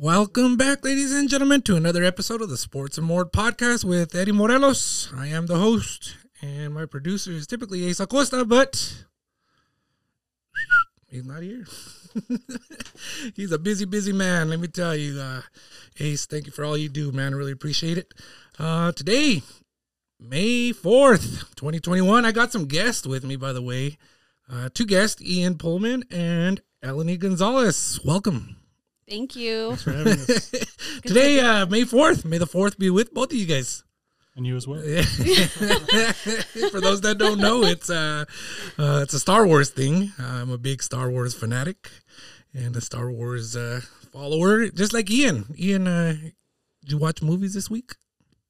Welcome back, ladies and gentlemen, to another episode of the Sports and More podcast with Eddie Morelos. I am the host, and my producer is typically Ace Acosta, but he's not here. he's a busy, busy man. Let me tell you, uh, Ace, thank you for all you do, man. I really appreciate it. Uh, today, May 4th, 2021, I got some guests with me, by the way. Uh, two guests, Ian Pullman and Elenie Gonzalez. Welcome. Thank you. for having us. Today, uh, May 4th. May the 4th be with both of you guys. and you as well. For those that don't know, it's uh, uh, it's a Star Wars thing. I'm a big Star Wars fanatic and a Star Wars uh, follower, just like Ian. Ian, uh, did you watch movies this week?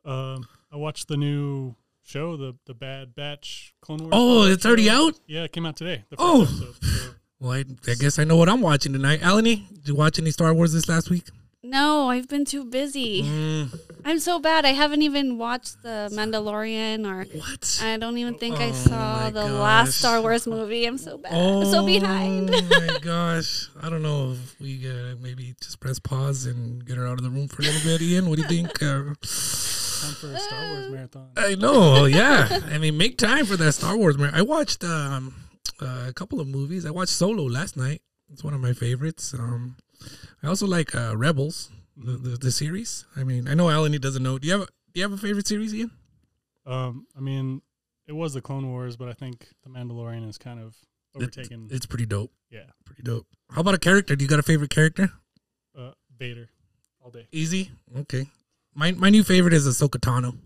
Um, I watched the new show, the the Bad Batch Clone Wars. Oh, it's already show. out. Yeah, it came out today. The first Oh. episode, so- Well, I, I guess I know what I'm watching tonight. Alani, did you watch any Star Wars this last week? No, I've been too busy. Mm, I'm so bad. I haven't even watched The Mandalorian or what? I don't even think I Oh saw the gosh. last Star Wars movie. I'm so bad. I'm so behind. Oh my gosh! I don't know if we uh, maybe just press pause and get her out of the room for a little bit. Ian, what do you think? Uh, time for a Star Wars marathon. I know, yeah. I mean, make time for that Star Wars. Man. I watched um, uh, a couple of movies. I watched Solo last night. It's one of my favorites. Um, I also like uh, Rebels, the, the the series. I mean, I know Alani doesn't know. Do you have a, do you have a favorite series, Ian? Um, I mean, it was the Clone Wars, but I think the Mandalorian is kind of overtaken. It's pretty dope. yeah, Pretty dope. How about a character? Do you got a favorite character? uh, Vader, all day. Easy. Okay. My my new favorite is Ahsoka Tano.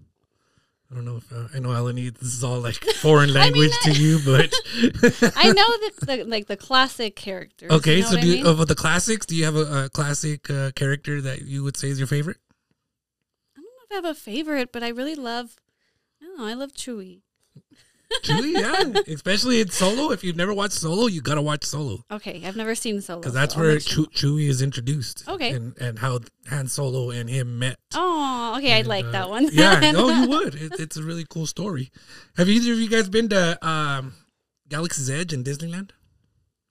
I don't know if uh, I know Elenie. This is all like foreign language to you, but I know the, the like the classic characters. okay. you know so do you, mean? of the classics, do you have a, a classic uh, character that you would say is your favorite? I don't know if I have a favorite, but I really love. I don't know. I love Chewie. Chewie, yeah. Especially in Solo. If you've never watched Solo, you gotta watch Solo Okay, I've never seen Solo. because that's so where Chew Chewie is introduced. Okay. And and how Han Solo and him met. Oh, okay. I And, like uh, that one. yeah, no, you would. It, it's a really cool story. Have either of you guys been to um, Galaxy's Edge in Disneyland?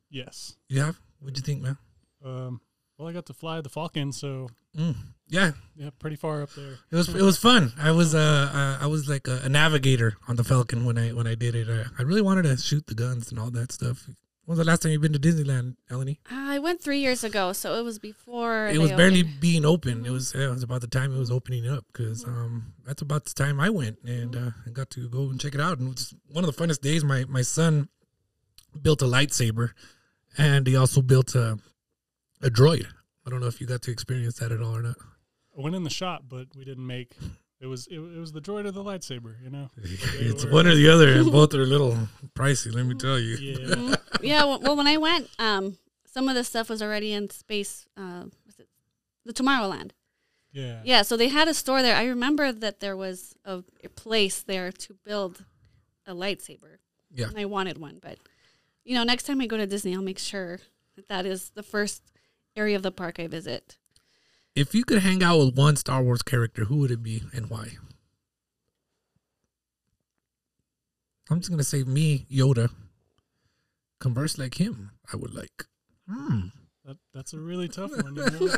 Yes. You have. What'd you think, man? Um, well, I got to fly the Falcon, so Mm. Yeah, yeah, pretty far up there. it was it was fun. I was uh, uh I was like a, a navigator on the Falcon when I when I did it. Uh, I really wanted to shoot the guns and all that stuff. When was the last time you've been to Disneyland, Elenie? I went three years ago, so it was before. It they was barely opened. being open. It was it was about the time it was opening up because um that's about the time I went and uh, I got to go and check it out. And it was one of the funnest days. My my son built a lightsaber, and he also built a a droid. I don't know if you got to experience that at all or not. I went in the shop, but we didn't make. It was it, it was the droid or the lightsaber, you know. It's were- one or the other, and both are a little pricey. Let me tell you. Yeah. Mhm. yeah. Well, well, when I went, um, some of the stuff was already in space. Uh, was it the Tomorrowland? Yeah. Yeah. So they had a store there. I remember that there was a, a place there to build a lightsaber. Yeah. And I wanted one, but you know, next time I go to Disney, I'll make sure that that is the first area of the park I visit. If you could hang out with one Star Wars character, who would it be and why? I'm just gonna say me, Yoda. Converse like him, I would like. Hmm. That, that's a really tough one. You know?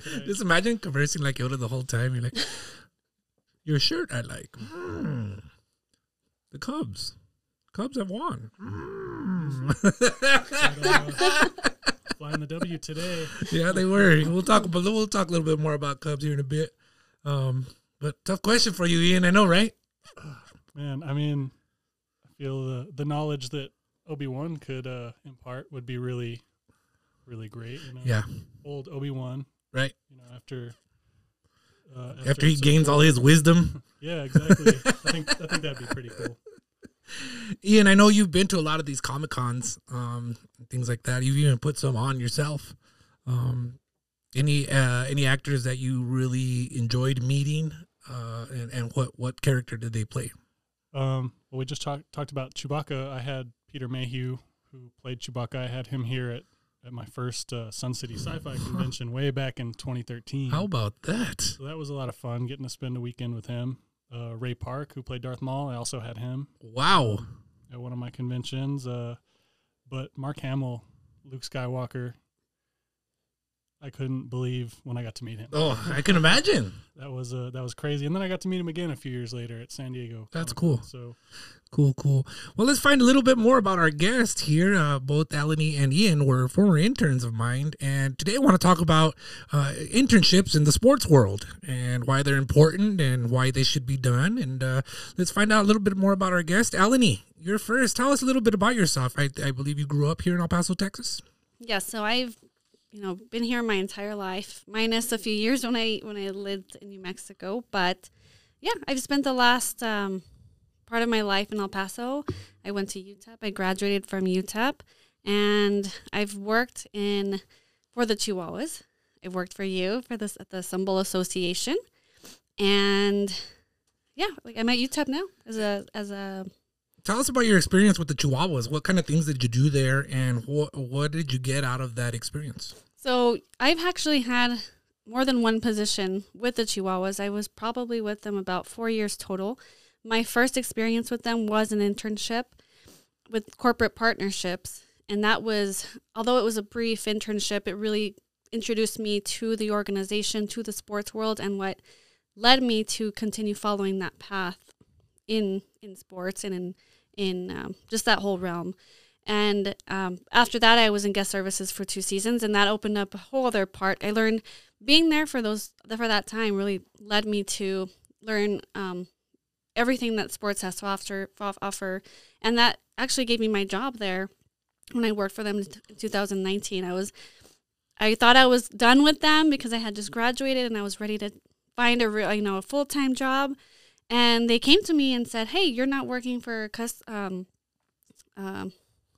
Could Just imagine conversing like Yoda the whole time. You're like, your shirt I like. Hmm. The Cubs. Cubs have won. But, uh, flying the W today. yeah, they were. We'll talk about we'll talk a little bit more about Cubs here in a bit. Um, but tough question for you, Ian. I know, right? Man, I mean, I feel the the knowledge that Obi Wan could uh, impart would be really, really great. You know? Yeah, Old Obi Wan, right. you know, after uh, After he episode gains all his wisdom, Yeah, exactly. I think I think that'd be pretty cool. Ian. I know you've been to a lot of these comic cons, um, things like that. You've even put some on yourself. Um, any uh, any actors that you really enjoyed meeting, uh, and, and what what character did they play? Um, well, we just talked talked about Chewbacca. I had Peter Mayhew, who played Chewbacca. I had him here at, at my first uh, Sun City Sci-Fi convention way back in 2013. How about that? So that was a lot of fun getting to spend a weekend with him. Uh, Ray Park, who played Darth Maul, I also had him Wow. at one of my conventions. Uh, but Mark Hamill, Luke Skywalker, I couldn't believe when I got to meet him. Oh, I can imagine. That was uh, that was crazy. And then I got to meet him again a few years later at San Diego. That's cool. So Cool, cool. Well, let's find a little bit more about our guest here. Uh, both Alani and Ian were former interns of mine, and today I want to talk about uh, internships in the sports world and why they're important and why they should be done. And uh, let's find out a little bit more about our guest, Alani. You're first. Tell us a little bit about yourself. I, I believe you grew up here in El Paso, Texas. Yeah, so I've you know been here my entire life, minus a few years when I when I lived in New Mexico. But yeah, I've spent the last um, part of my life in El Paso. I went to UTEP. I graduated from UTEP, and I've worked in for the Chihuahuas. I've worked for you for this at the Sun Bowl Association, and yeah, like I'm at UTEP now as a as a Tell us about your experience with the Chihuahuas. What kind of things did you do there, and what what did you get out of that experience? So I've actually had more than one position with the Chihuahuas. I was probably with them about four years total. My first experience with them was an internship with corporate partnerships. And that was, although it was a brief internship, it really introduced me to the organization, to the sports world, and what led me to continue following that path in in sports and in in um, just that whole realm. And um, after that, I was in guest services for two seasons, and that opened up a whole other part. I learned being there for those for that time really led me to learn um, everything that sports has to offer, offer, and that actually gave me my job there when I worked for them in 2019. I was I thought I was done with them because I had just graduated and I was ready to find a real, you know a full time job. And they came to me and said, "Hey, you're not working for cus- um, um,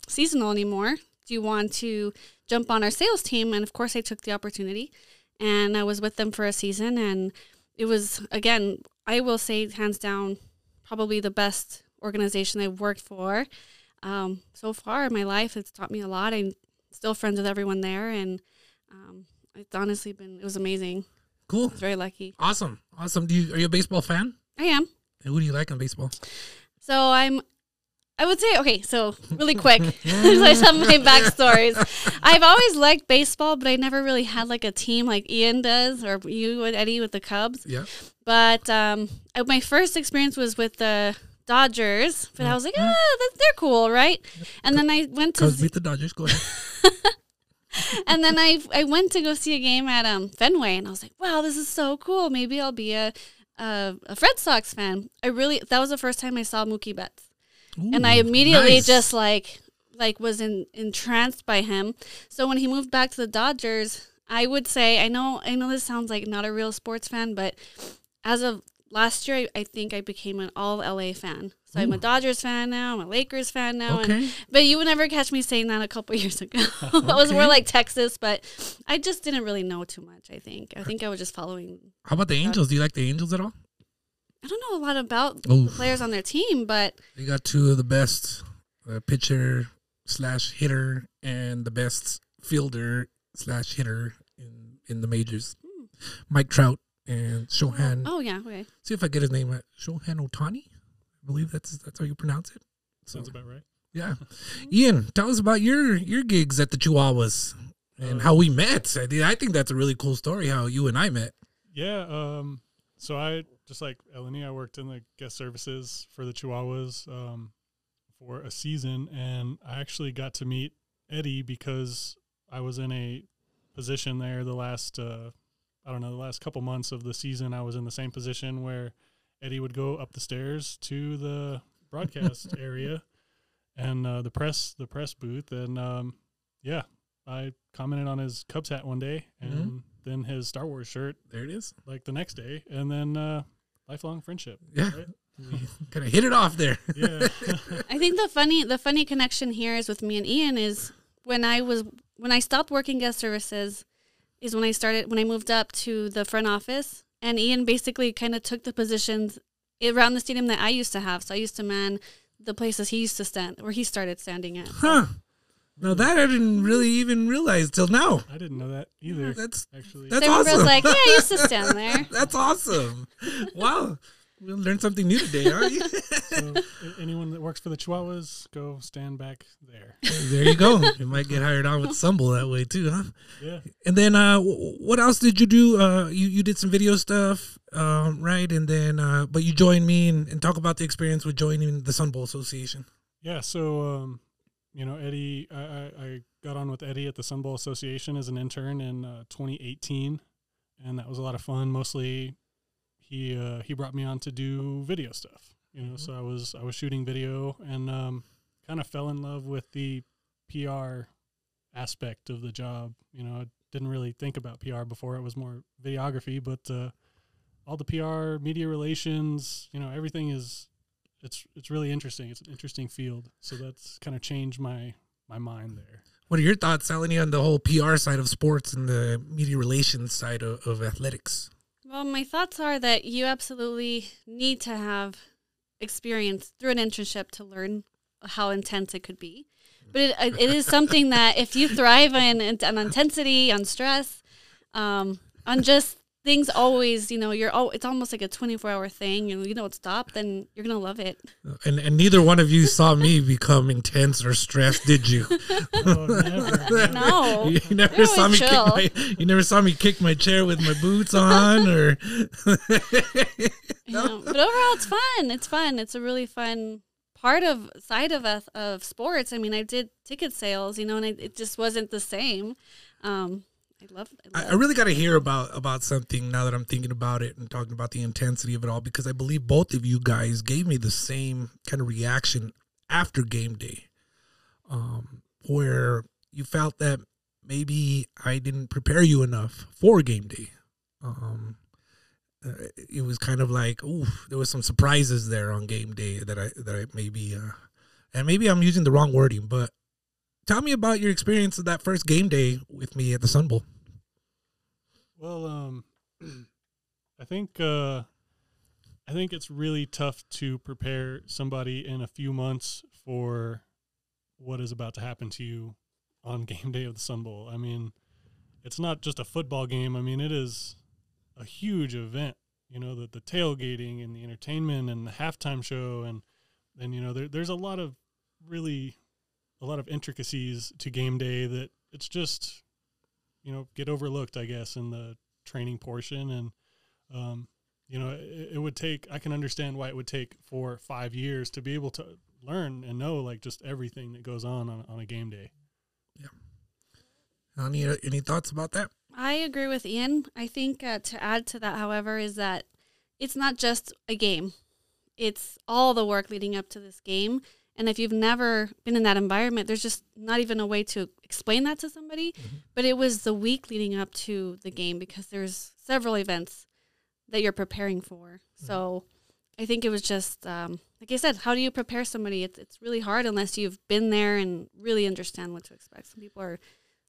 seasonal anymore. Do you want to jump on our sales team?" And of course, I took the opportunity, and I was with them for a season. And it was again, I will say, hands down, probably the best organization I've worked for um, so far in my life. It's taught me a lot. I'm still friends with everyone there, and um, it's honestly been it was amazing. Cool, I was very lucky. awesome, awesome. Do you are you a baseball fan? I am. And who do you like in baseball? So I'm. I would say okay. So really quick, like some of my backstories. I've always liked baseball, but I never really had like a team like Ian does or you and Eddie with the Cubs. Yeah. But um, I, my first experience was with the Dodgers. But I was like, ah, that, they're cool, right? And then I went to Cubs beat the Dodgers. Go ahead. and then I I went to go see a game at um Fenway, and I was like, wow, this is so cool. Maybe I'll be a a, a Red Sox fan. I really that was the first time I saw Mookie Betts, and I immediately nice. just like like was in, entranced by him. So when he moved back to the Dodgers, I would say I know I know this sounds like not a real sports fan, but as of last year, I, I think I became an all LA fan. So I'm a Dodgers fan now. I'm a Lakers fan now. And Okay. but you would never catch me saying that a couple years ago. I was more like Texas, but I just didn't really know too much. I think. I think I was just following. How about the Angels? Do you like the Angels at all? I don't know a lot about Oh. the players on their team, but They got two of the best uh, pitcher slash hitter and the best fielder slash hitter in in the majors. Mike Trout and Shohan. oh yeah, okay. See if I get his name right. Shohan Ohtani. I believe that's that's how you pronounce it. sounds about right. Yeah. Ian, tell us about your your gigs at the Chihuahuas and Uh, how we met. I, think- I think that's a really cool story how you and I met. Yeah. Um, so I just like Elenie, I worked in the guest services for the Chihuahuas um, for a season, and I actually got to meet Eddie because I was in a position there the last uh, I don't know the last couple months of the season. I was in the same position where Eddie would go up the stairs to the broadcast area and uh, the press the press booth, and um, yeah, I commented on his Cubs hat one day, and then his Star Wars shirt There it is. like the next day, and then uh, lifelong friendship. Yeah. right? Kind of hit it off there. yeah, I think the funny the funny connection here is with me and Ian is when I was when I stopped working guest services is when I started when I moved up to the front office and Ian basically kind of took the positions around the stadium that I used to have. So I used to man the places he used to stand where he started standing at. Huh. Now that I didn't really even realize till now. I didn't know that either. That's actually, that's so awesome. was like, "Yeah, I used to stand there." That's awesome. Wow. We'll learn something new today, huh? So a- anyone that works for the Chihuahuas, go stand back there. there you go. You might get hired on with Sun Bowl that way too, huh? Yeah. And then uh, wh- what else did you do? Uh, you you did some video stuff, um, right? And then uh, but you joined me and, and talk about the experience with joining the Sun Bowl Association. Yeah, so um, you know, Eddie, I, I, I got on with Eddie at the Sun Bowl Association as an intern in uh, 2018, and that was a lot of fun. Mostly, he uh, he brought me on to do video stuff. You know, so I was I was shooting video and um, kind of fell in love with the PR aspect of the job. You know, I didn't really think about PR before; it was more videography, but uh, all the PR, media relations, you know, everything is it's it's really interesting. It's an interesting field. So that's kind of changed my my mind there. What are your thoughts, Elenie, on the whole PR side of sports and the media relations side of, of athletics? Well, my thoughts are that you absolutely need to have experience through an internship to learn how intense it could be. But it, it is something that if you thrive in, in on intensity, on stress, um, on just things always, you know, you're oh, it's almost like a 24 hour thing. You know, you don't stop, then you're gonna love it. And and neither one of you saw me become intense or stressed, did you? Oh, never. No, you never You're saw me always kick my you never saw me kick my chair with my boots on or Yeah, but overall, it's fun. It's fun. It's a really fun part of side of us of sports. I mean, I did ticket sales, you know, and it, it just wasn't the same. Um, I love. I I, love I really got to hear about about something now that I'm thinking about it and talking about the intensity of it all because I believe both of you guys gave me the same kind of reaction after game day, um, where you felt that maybe I didn't prepare you enough for game day. Um, uh, it was kind of like, ooh, there was some surprises there on game day that I that I maybe, uh, and maybe I'm using the wrong wording, but tell me about your experience of that first game day with me at the Sun Bowl. Well, um, I think uh, I think it's really tough to prepare somebody in a few months for what is about to happen to you on game day of the Sun Bowl. I mean, it's not just a football game. I mean, it is a huge event. You know, the the tailgating and the entertainment and the halftime show and and you know there, there's a lot of really a lot of intricacies to game day that it's just you know get overlooked i guess in the training portion and um, you know it, it would take i can understand why it would take four or five years to be able to learn and know like just everything that goes on on, on a game day Yeah. Any any thoughts about that? I agree with Ian. I think uh, to add to that, however, is that it's not just a game; it's all the work leading up to this game. And if you've never been in that environment, there's just not even a way to explain that to somebody. But it was the week leading up to the game because there's several events that you're preparing for. So I think it was just, um, like I said, how do you prepare somebody? It's, it's really hard unless you've been there and really understand what to expect. Some people are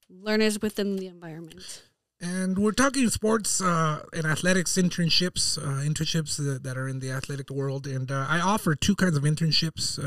learners within the environment. And we're talking sports uh, and athletics internships, uh, internships that, that are in the athletic world. And uh, I offer two kinds of internships.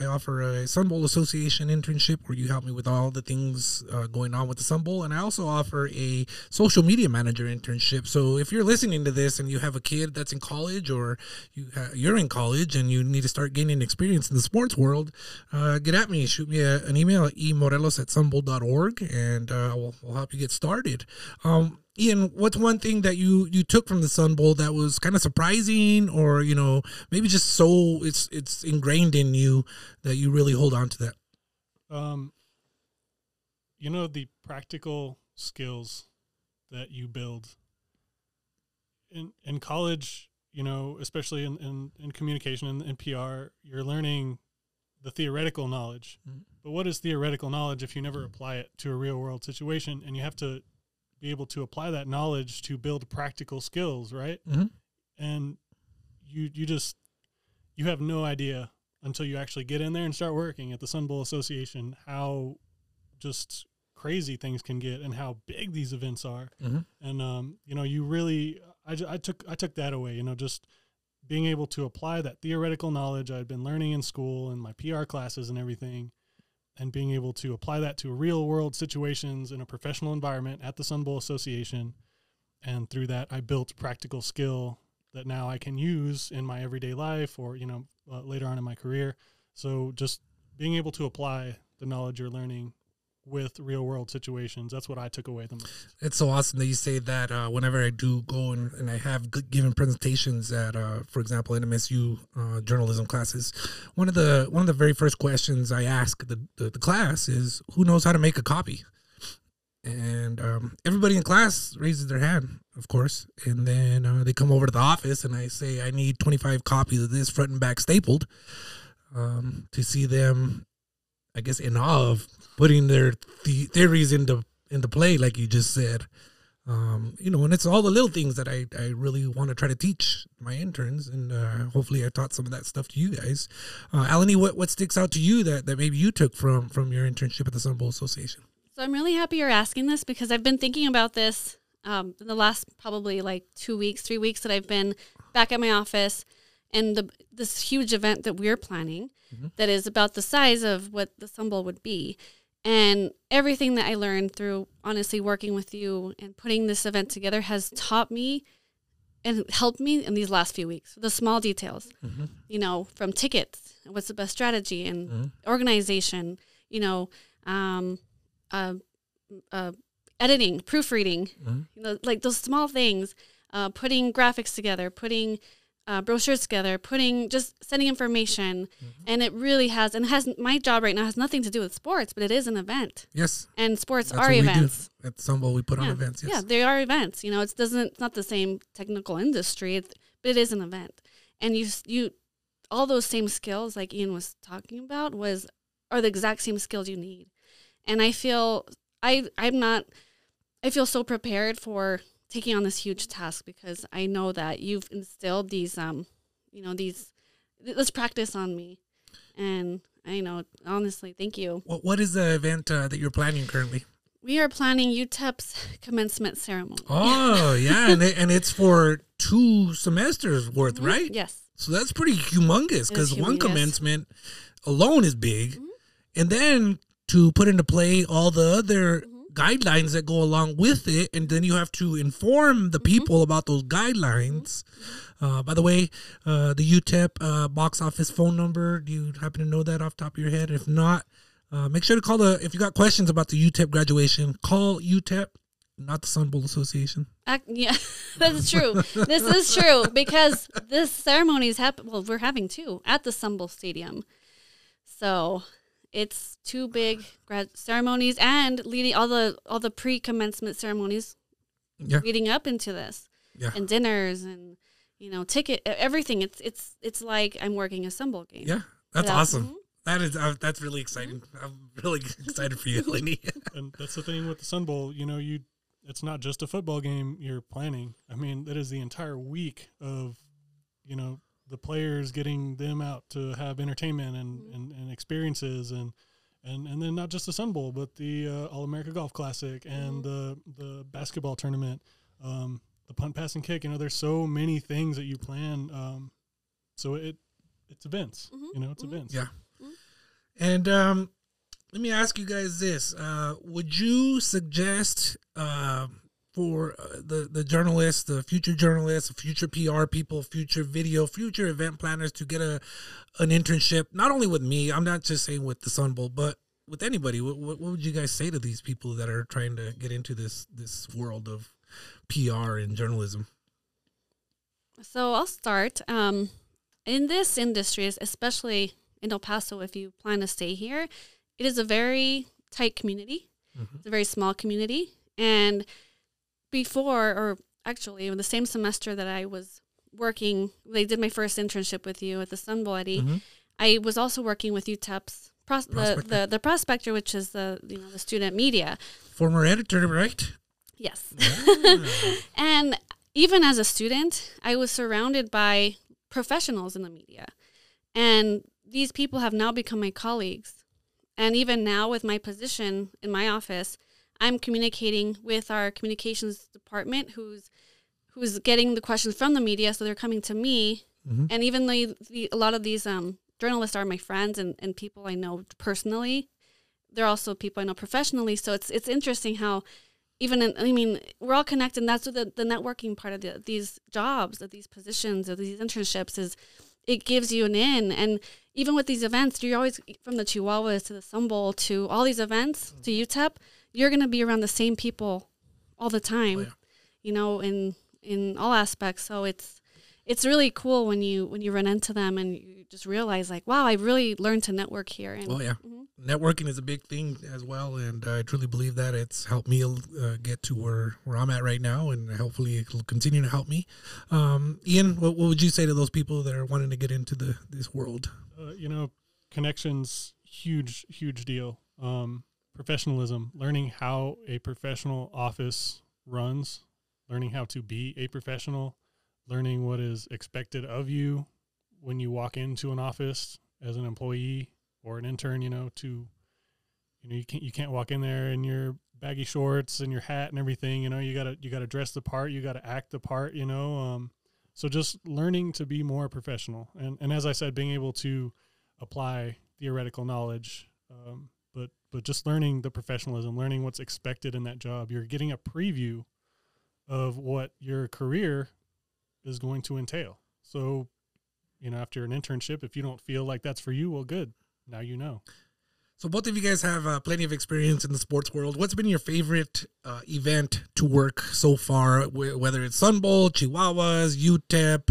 I offer a Sun Bowl Association internship where you help me with all the things uh, going on with the Sun Bowl. And I also offer a social media manager internship. So if you're listening to this and you have a kid that's in college or you ha- you're in college and you need to start gaining experience in the sports world, uh, get at me. Shoot me a, an email at emorelos at sunbowl.org and uh, we'll, we'll help you get started. Um, Ian, what's one thing that you you took from the Sun Bowl that was kind of surprising, or you know, maybe just so it's it's ingrained in you that you really hold on to that? um, you know the practical skills that you build in in college you know especially in in, in communication and in, pr you're learning the theoretical knowledge Mhm. but what is theoretical knowledge if you never apply it to a real world situation and you have to be able to apply that knowledge to build practical skills right Mhm. and you you just you have no idea until you actually get in there and start working at the Sun Bowl Association how just crazy things can get and how big these events are. Mhm. And um, you know, you really I, I took I took that away. You know, just being able to apply that theoretical knowledge I'd been learning in school and my PR classes and everything, and being able to apply that to real world situations in a professional environment at the Sun Bowl Association. And through that, I built practical skill that now I can use in my everyday life or you know uh, later on in my career. So just being able to apply the knowledge you're learning with real world situations. That's what I took away the most. It's so awesome that you say that. Uh, whenever I do go and, and I have given presentations at, uh, for example, NMSU uh, journalism classes, one of the one of the very first questions I ask the, the, the class is, "Who knows how to make a copy?" And um, everybody in class raises their hand, of course, and then uh, they come over to the office, and I say, "I need 25 copies of this front and back stapled." Um, to see them I guess in awe of putting their the- theories into into play, like you just said. Um, you know, and it's all the little things that I, I really want to try to teach my interns, and uh, hopefully I taught some of that stuff to you guys. Uh, what what sticks out to you that, that maybe you took from from your internship at the Sun Bowl Association? So I'm really happy you're asking this because I've been thinking about this um, in the last probably like two weeks, three weeks that I've been back at my office, and the this huge event that we're planning that is about the size of what the Bowl would be, and everything that I learned through honestly working with you and putting this event together has taught me and helped me in these last few weeks. The small details, you know, from tickets, what's the best strategy, and organization, you know, um, uh, uh, editing, proofreading, you know, like those small things, uh, putting graphics together, putting uh, brochures together, putting just sending information, and it really has and has my job right now has nothing to do with sports, but it is an event, Yes, and sports that's are events. at Sun We put on events. Yes. Yeah, they are events. You know, it doesn't. It's not the same technical industry, it's, but it is an event. And you, you, all those same skills, like Ian was talking about, was are the exact same skills you need. And I feel I, I'm not. I feel so prepared for taking on this huge task because I know that you've instilled these, um, you know, these. Let's practice on me, and I know honestly, thank you. What what is the event uh, that you're planning currently? We are planning UTEP's commencement ceremony. Oh yeah, and it, and it's for two semesters worth, right? Yes. So that's pretty humongous because one commencement alone is big, Mm-hmm. and then to put into play all the other Mm-hmm. Guidelines that go along with it, and then you have to inform Mm-hmm. the people about those guidelines. Uh, by the way, uh, the UTEP uh, box office phone number. Do you happen to know that off the top of your head? If not, uh, make sure to call the. If you got questions about the UTEP graduation, call UTEP, not the Sun Bowl Association. Ac yeah, that's true. this is true because this ceremony is happening. Well, we're having two at the Sun Bowl Stadium, so it's two big grad ceremonies and leading all the all the pre commencement ceremonies Yeah, leading up into this, yeah. and dinners and you know ticket everything. It's it's it's like I'm working a Sun Bowl game. Yeah, that's Without- awesome. Mhm. That is uh, that's really exciting. I'm really excited for you, Lenny. and that's the thing with the Sun Bowl. You know, you it's not just a football game you're planning. I mean, that is the entire week of, you know, the players getting them out to have entertainment and, and, and experiences and, and and then not just the Sun Bowl, but the uh, All America Golf Classic and the the basketball tournament, um, the punt, pass, and kick. You know, there's so many things that you plan. Um, so it it's events. You know, it's events. yeah. And um, let me ask you guys this: uh, Would you suggest uh, for uh, the the journalists, the future journalists, future PR people, future video, future event planners to get a an internship? Not only with me, I'm not just saying with the Sun Bowl, but with anybody. What, what, what would you guys say to these people that are trying to get into this this world of PR and journalism? So I'll start. Um, in this industry, especially in El Paso, if you plan to stay here, it is a very tight community. It's a very small community. And before, or actually, in the same semester that I was working, they did my first internship with you at the Sun Eddie. Mhm. I was also working with UTEP's pros- the, Prospector. the the prospector, which is the you know the student media. Former editor, right? Yes. and even as a student, I was surrounded by professionals in the media. And these people have now become my colleagues. And even now, with my position in my office, I'm communicating with our communications department who's who's getting the questions from the media so they're coming to me and even though the, a lot of these um, journalists are my friends and, and people i know personally they're also people i know professionally so it's it's interesting how even in, I mean, we're all connected. And that's what the, the networking part of the, these jobs, of these positions, of these internships is it gives you an in. And even with these events, you're always from the Chihuahuas to the Bowl to all these events to UTEP, you're going to be around the same people all the time, Oh, yeah. you know, in, in all aspects. So it's, it's really cool when you, when you run into them and you just realize like, wow, I really learned to network here. And Oh yeah, Mhm. networking is a big thing as well, and I truly believe that it's helped me uh, get to where where I'm at right now, and hopefully it'll continue to help me. Um, Ian, what, what would you say to those people that are wanting to get into the this world? uh, you know, connections, huge, huge deal. Um, professionalism, learning how a professional office runs, learning how to be a professional, learning what is expected of you when you walk into an office as an employee or an intern. You know, to you know you can't you can't walk in there in your baggy shorts and your hat and everything. You know, you gotta you gotta dress the part, you gotta act the part. You know, um, so just learning to be more professional, and and as I said, being able to apply theoretical knowledge, um, but just learning the professionalism, learning what's expected in that job. You're getting a preview of what your career is going to entail. So, you know, after an internship, if you don't feel like that's for you, well, good. Now you know. So both of you guys have uh, plenty of experience in the sports world. What's been your favorite uh, event to work so far? Wh- Whether it's Sun Bowl, Chihuahuas, UTEP,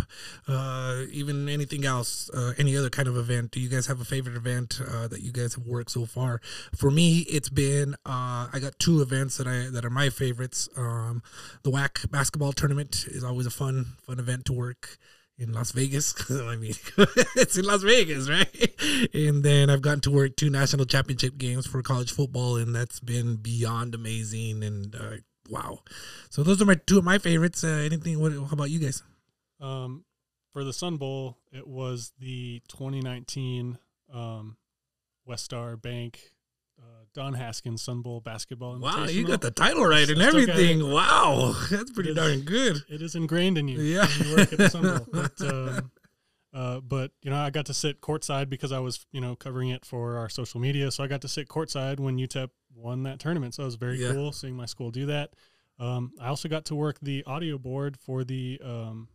uh, even anything else, uh, any other kind of event. Do you guys have a favorite event uh, that you guys have worked so far? For me, it's been uh, I got two events that I that are my favorites. Um, the WAC basketball tournament is always a fun fun event to work in Las Vegas. I mean, it's in Las Vegas, right? And then I've gotten to work two national championship games for college football, and that's been beyond amazing. And uh, wow, so those are my two of my favorites. Uh, anything? What? How about you guys? Um, for the Sun Bowl, it was the 2019 um, WestStar Bank Don Haskins Sun Bowl basketball. Wow, you got the title right and everything. Wow, that's pretty is- darn good. It is ingrained in you. Yeah. you work at the Sun Bowl. But, um, uh, but you know, I got to sit courtside because I was you know covering it for our social media. So I got to sit courtside when UTEP won that tournament. So it was very Yeah. cool seeing my school do that. Um, I also got to work the audio board for the um,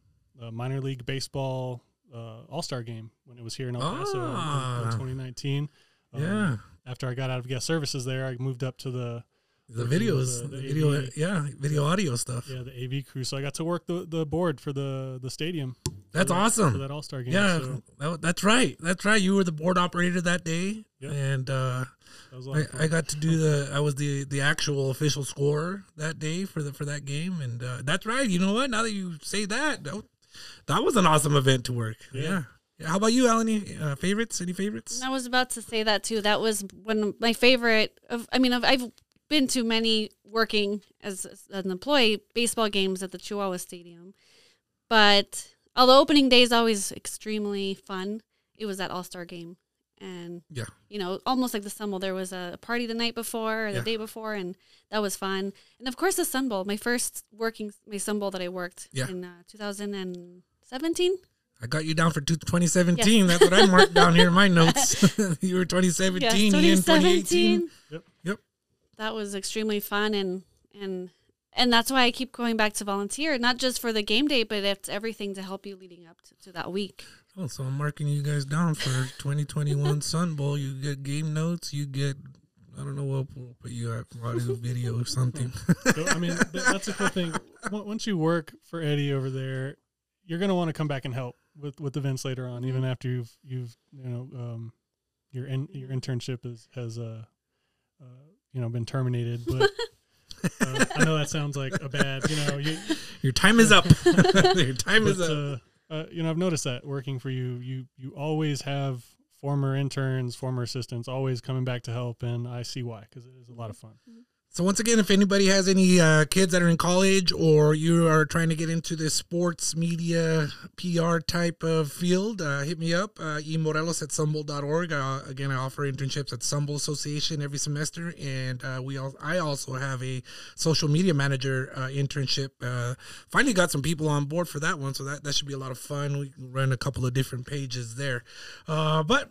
uh, minor league baseball uh, All Star game when it was here in El Paso in- in, Ah. in 2019. Um, Yeah, After I got out of guest services there, I moved up to the the videos, the- the, the video, AV. yeah, video audio stuff. yeah the AV crew. So I got to work the, the board for the the stadium. That's that- awesome. for that All Star game. Yeah, so that- that's right. That's right. You were the board operator that day, Yeah. and uh, that I. I got to do the. I was the the actual official scorer that day for the for that game, and uh, that's right. You know what? Now that you say that, that, that was an awesome event to work. Yeah. Yeah. Yeah. How about you, Alan? Uh, favorites? Any favorites? I was about to say that too. That was one of my favorite. Of I mean, I've, I've been to many working as, as an employee baseball games at the Chihuahua Stadium, but although opening day is always extremely fun, it was that All Star game, and Yeah. you know, almost like the Sun Bowl. There was a party the night before or the Yeah. day before, and that was fun. And of course, the Sun Bowl. My first working, my Sun Bowl that I worked Yeah. in uh, 2017. I got you down for two- 2017. That's what I marked down here in my notes. you were 2017. Yes, Ian 2018. Yep. Yep. That was extremely fun and and and that's why I keep going back to volunteer, not just for the game day, but it's everything to help you leading up to, to that week. Oh, so I'm marking you guys down for 2021 Sun Bowl. You get game notes. You get. I don't know what we'll put you at audio, video, or something. So, I mean, that's a cool thing. Once once you work for Eddie over there, you're gonna want to come back and help with with events later on, even after you've you've you know um, your in, your internship is has uh, uh you know been terminated. But uh, I know that sounds like a bad you know you Your time is up. Your time is up. uh, uh, you know I've noticed that working for you, you you always have former interns, former assistants, always coming back to help, and I see why because it is a lot of fun. So once again, if anybody has any uh, kids that are in college or you are trying to get into this sports media PR type of field, uh, hit me up, uh, emorelos at sunbowl.org. Uh, again, I offer internships at Sunbowl Association every semester, and uh, we all, I also have a social media manager uh, internship. Uh, finally got some people on board for that one, so that, that should be a lot of fun. We can run a couple of different pages there. But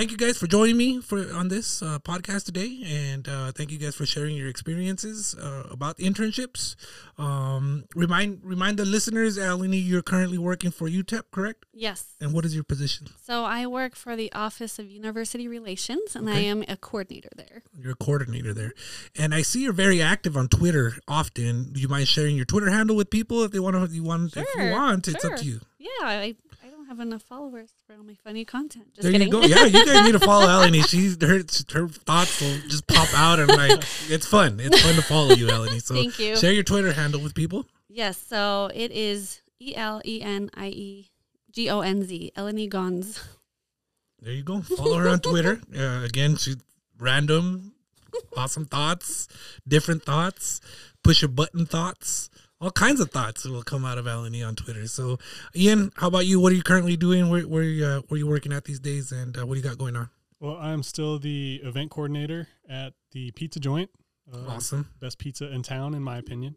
thank you guys for joining me for on this uh, podcast today, and uh, thank you guys for sharing your experiences uh, about internships. Um, remind remind the listeners, Alini, you're currently working for UTEP, correct? Yes. And what is your position? So I work for the Office of University Relations, and I am a coordinator there. You're a coordinator there, and I see you're very active on Twitter. Often, do you mind sharing your Twitter handle with people if they want to? You want? if you Sure, want, it's up to you. Yeah, I, have enough followers for all my funny content. Just there kidding. you go. Yeah, you guys need to follow Elenie. She's her her thoughts will just pop out and like it's fun. It's fun to follow you, Elenie. So Thank you. share your Twitter handle with people. Yes, so it is E L E N I E G O N Z, Elenie Gons. There you go. Follow her on Twitter. Uh, again, she random, awesome thoughts, different thoughts, push a button thoughts, all kinds of thoughts will come out of Elenie on Twitter. So, Ian, how about you? What are you currently doing? Where where you, uh, where you working at these days, and uh, what do you got going on? Well, I'm still the event coordinator at the Pizza Joint. Uh, Awesome. Best pizza in town, in my opinion.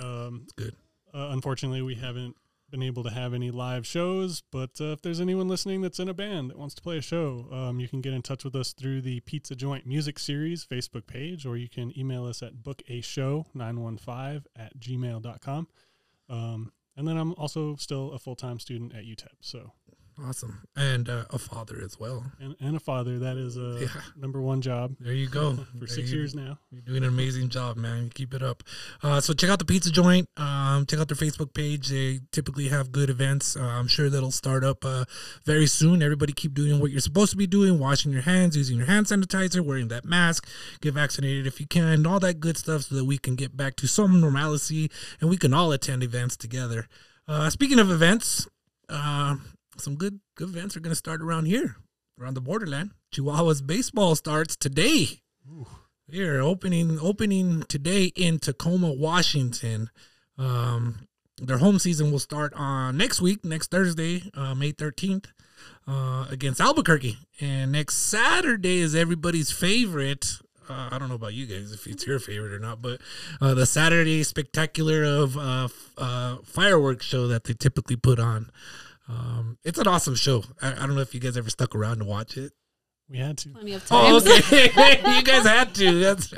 Um, good. Uh, unfortunately, we haven't been able to have any live shows, but uh, if there's anyone listening that's in a band that wants to play a show, um, you can get in touch with us through the Pizza Joint Music Series Facebook page, or you can email us at bookashow915 at gmail.com. Um, and then I'm also still a full time student at UTEP. So, Awesome. And uh, a father as well. and, and a father. That is a Yeah. number one job There you go. for There six you- years now. You're doing an amazing job, man. You keep it up. Uh, so check out the Pizza Joint. Um, check out their Facebook page. They typically have good events. Uh, I'm sure that'll start up uh, very soon. Everybody keep doing what you're supposed to be doing: washing your hands, using your hand sanitizer, wearing that mask, get vaccinated if you can, all that good stuff, so that we can get back to some normalcy and we can all attend events together. Uh, speaking of events, uh, some good good events are going to start around here, around the borderland. Chihuahua's baseball starts today. Here, opening opening today in Tacoma, Washington. Um, their home season will start on next week, next Thursday, uh, May thirteenth, uh, against Albuquerque. And next Saturday is everybody's favorite. Uh, I don't know about you guys if it's your favorite or not, but uh, the Saturday spectacular of uh, uh, fireworks show that they typically put on. Um, it's an awesome show. I, I don't know if you guys ever stuck around to watch it. We had to. Plenty of Oh, okay. you guys had to. That's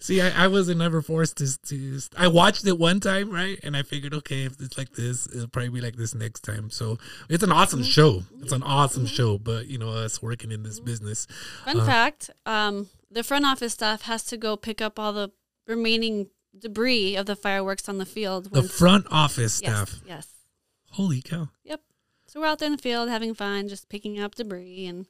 see, I, I wasn't ever forced to, to. I watched it one time, right, and I figured, okay, if it's like this, it'll probably be like this next time. So it's an awesome mm-hmm. show. It's an mm-hmm. awesome mm-hmm. show, but you know, us working in this business, Fun uh, fact: um, the front office staff has to go pick up all the remaining debris of the fireworks on the field. the front office yes, staff. yes, Holy cow! yep. So we're out there in the field having fun, just picking up debris and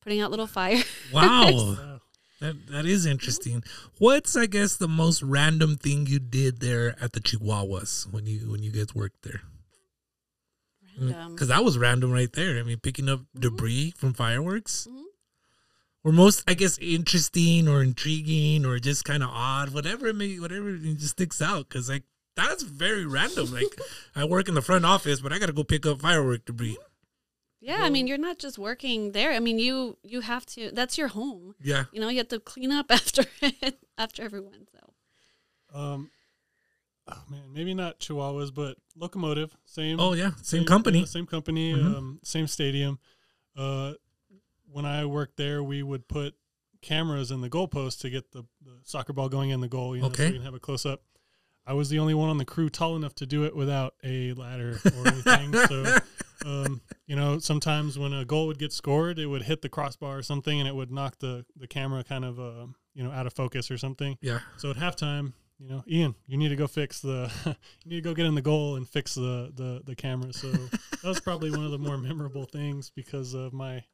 putting out little fires. Wow. That, that is interesting. What's I guess the most random thing you did there at the Chihuahuas when you when you guys worked there? Random. Because that was random right there. I mean, picking up debris from fireworks. Mhm. Or most, I guess, interesting or intriguing or just kind of odd, whatever it may, whatever it just sticks out. Because like that's very random. Like I work in the front office, but I got to go pick up firework debris. Yeah, I mean, you're not just working there. I mean, you you have to. That's your home. Yeah, You know, you have to clean up after it, after everyone. So Um, oh man, maybe not Chihuahuas, but Locomotive. Same. Oh yeah, same company. yeah, same company. Mhm. Um, same stadium. Uh, when I worked there, we would put cameras in the goalpost to get the, the soccer ball going in the goal. You know, so Okay. we can have a close up. I was the only one on the crew tall enough to do it without a ladder or anything. so, um, you know, sometimes when a goal would get scored, it would hit the crossbar or something, and it would knock the the camera kind of, uh, you know, out of focus or something. Yeah, So at halftime, you know, Ian, you need to go fix the, you need to go get in the goal and fix the the the camera. So that was probably one of the more memorable things because of my,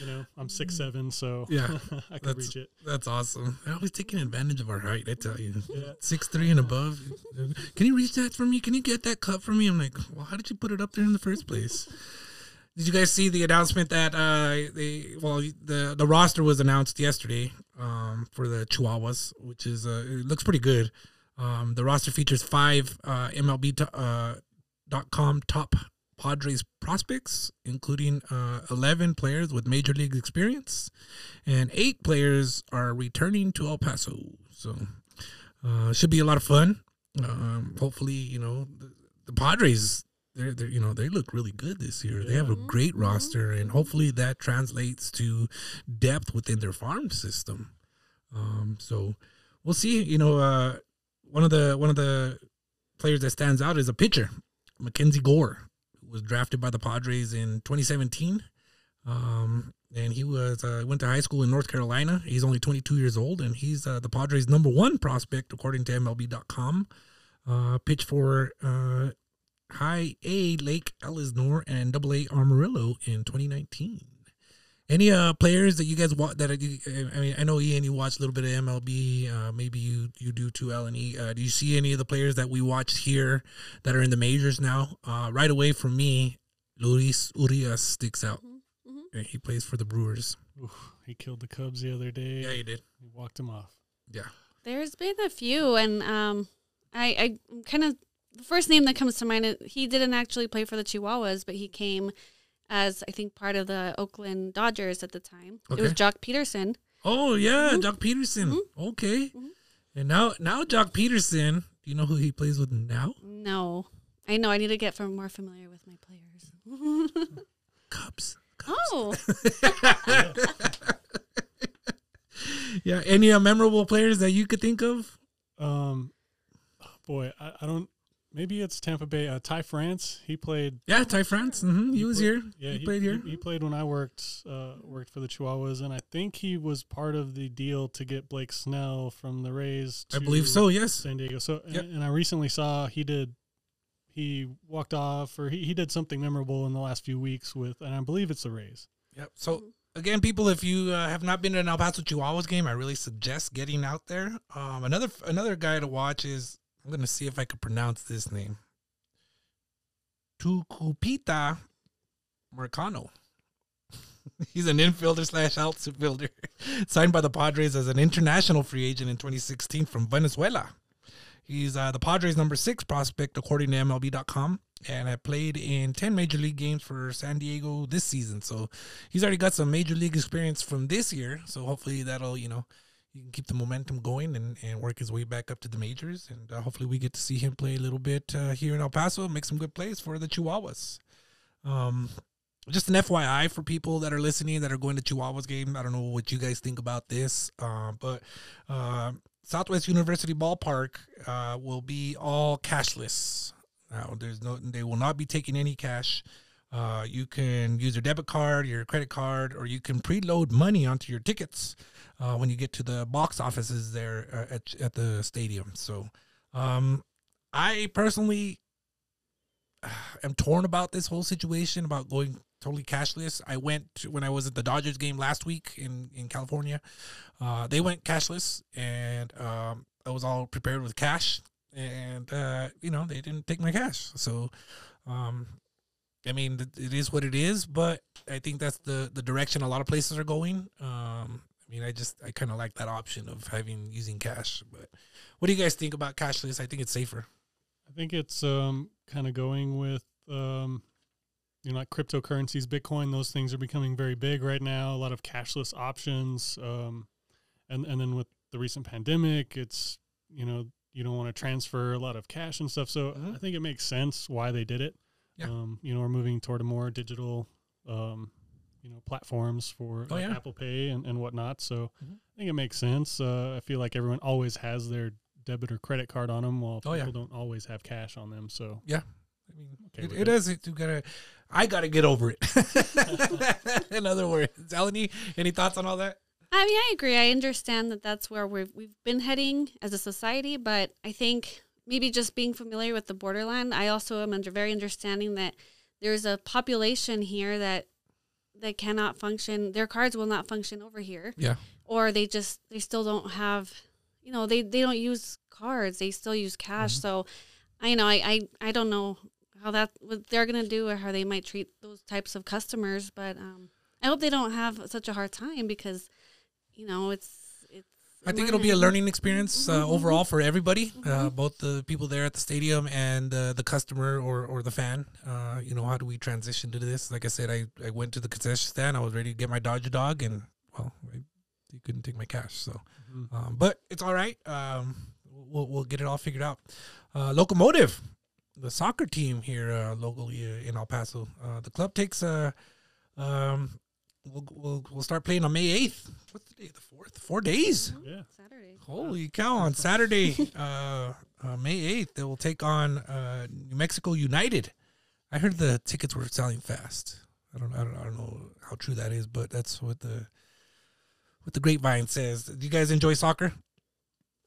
you know, I'm six seven, so Yeah, I that's- reach it. that's awesome. They're always taking advantage of our height. I tell you, Yeah. six three and above. Can you reach that for me? Can you get that cup for me? I'm like, well, how did you put it up there in the first place? Did you guys see the announcement that uh they well the the roster was announced yesterday um for the Chihuahuas, which is uh it looks pretty good. Um the roster features five uh MLB to, uh dot com top Padres prospects, including uh 11 players with major league experience and eight players are returning to El Paso. So uh should be a lot of fun. Um hopefully, you know, the, the Padres they're, they're you know they look really good this year. They have a Yeah. great Mhm. roster, and hopefully that translates to depth within their farm system. Um, so we'll see. You know, uh, one of the one of the players that stands out is a pitcher, Mackenzie Gore, was drafted by the Padres in 2017. Um, and he was uh, went to high school in North Carolina. He's only 22 years old, and he's uh, the Padres' number one prospect according to MLB.com. Uh, pitched for uh, High A Lake Elsinore and Double A Amarillo in 2019. Any uh players that you guys watch that you, I mean I know Ian you watch a little bit of MLB uh, maybe you you do too Ellen E uh, do you see any of the players that we watched here that are in the majors now uh, right away for me Luis Urias sticks out Mhm, mhm. Yeah, he plays for the Brewers Oof, he killed the Cubs the other day. yeah he did He walked him off. yeah There's been a few, and um, I, I kind of the first name that comes to mind. is- He didn't actually play for the Chihuahuas, but he came as I think part of the Oakland Dodgers at the time. It was Okay. Joc Pederson. oh yeah Mhm. Joc Pederson okay Mhm. and now now Joc Pederson do you know who he plays with now No, I know I need to get from more familiar with my players. Cubs oh, yeah any uh, memorable players that you could think of Um, boy, I, I don't. Maybe it's Tampa Bay. Uh, Ty France. He played. Yeah, Ty France. hmm He, was played- here. Yeah, he, played here. He, played when I worked uh, worked for the Chihuahuas, and I think he was part of the deal to get Blake Snell from the Rays. I believe so. Yes. San Diego. So, Yep. and, and I recently saw he did. He walked off, or he, he did something memorable in the last few weeks with, and I believe it's the Rays. Yep. So again, people, if you uh, have not been to an El Paso Chihuahuas game, I really suggest getting out there. Um, another another guy to watch is I'm gonna see if I can pronounce this name. Tucupita Marcano. He's an infielder slash outfielder, signed by the Padres as an international free agent in 2016 from Venezuela. He's uh, the Padres' number six prospect according to MLB.com, and had played in 10 major league games for San Diego this season. So he's already got some major league experience from this year. So hopefully that'll you know you can keep the momentum going and, and work his way back up to the majors. And uh, hopefully we get to see him play a little bit uh, here in El Paso, make some good plays for the Chihuahuas. Um, just an FYI for people that are listening that are going to Chihuahuas game. I don't know what you guys think about this, uh, but uh, Southwest University Ballpark uh, will be all cashless. Now, there's no, they will not be taking any cash. Uh, you can use your debit card, your credit card, or you can preload money onto your tickets uh, when you get to the box offices there uh, at, at the stadium. So, um, I personally am torn about this whole situation about going totally cashless. I went to, when I was at the Dodgers game last week in in California. Uh, they went cashless, and um, I was all prepared with cash, and uh, you know they didn't take my cash. So, um, I mean, it is what it is. But I think that's the the direction a lot of places are going. Um, I mean, I just I kind of like that option of having using cash. But what do you guys think about cashless? I think it's safer. I think it's um, kind of going with um, you know like cryptocurrencies, Bitcoin. Those things are becoming very big right now. A lot of cashless options, um, and and then with the recent pandemic, it's you know you don't want to transfer a lot of cash and stuff. So Mhm. I think it makes sense why they did it. Yeah. Um, you know, we're moving toward a more digital, um, you know, platforms for Oh, like yeah. Apple Pay and, and whatnot. So Mhm. I think it makes sense. Uh, I feel like everyone always has their debit or credit card on them, while Oh, yeah. people don't always have cash on them. So yeah, I mean, Okay it, it it. is. It, you gotta. I gotta get over it. In other words, Elenie, any thoughts on all that? I mean, I agree. I understand that that's where we've we've been heading as a society, but I think maybe just being familiar with the borderland, I also am under very understanding that there's a population here that that cannot function. Their cards will not function over here, Yeah. or they just they still don't have, you know, they they don't use cards. They still use cash. Mhm. So, I know I, I I don't know how that what they're gonna do or how they might treat those types of customers, but um, I hope they don't have such a hard time because you know, it's. I think it'll be a learning experience uh, Mhm, overall for everybody, uh, Mhm. both the people there at the stadium and uh, the customer or, or the fan. Uh, you know, how do we transition to this? Like I said, I, I went to the concession stand. I was ready to get my Dodger dog, and well, I, you couldn't take my cash. So, mhm. um, but it's all right. Um, we'll we'll get it all figured out. Uh, locomotive. the soccer team here uh, locally uh, in El Paso. Uh, the club takes uh, um, we'll, we'll we'll start playing on May eighth. What's the day? The fourth. Four days. Yeah. Saturday. Holy cow! On Saturday, uh, uh, May eighth, they will take on uh, New Mexico United. I heard the tickets were selling fast. I don't, I don't, I don't know how true that is, but that's what the what the grapevine says. Do you guys enjoy soccer?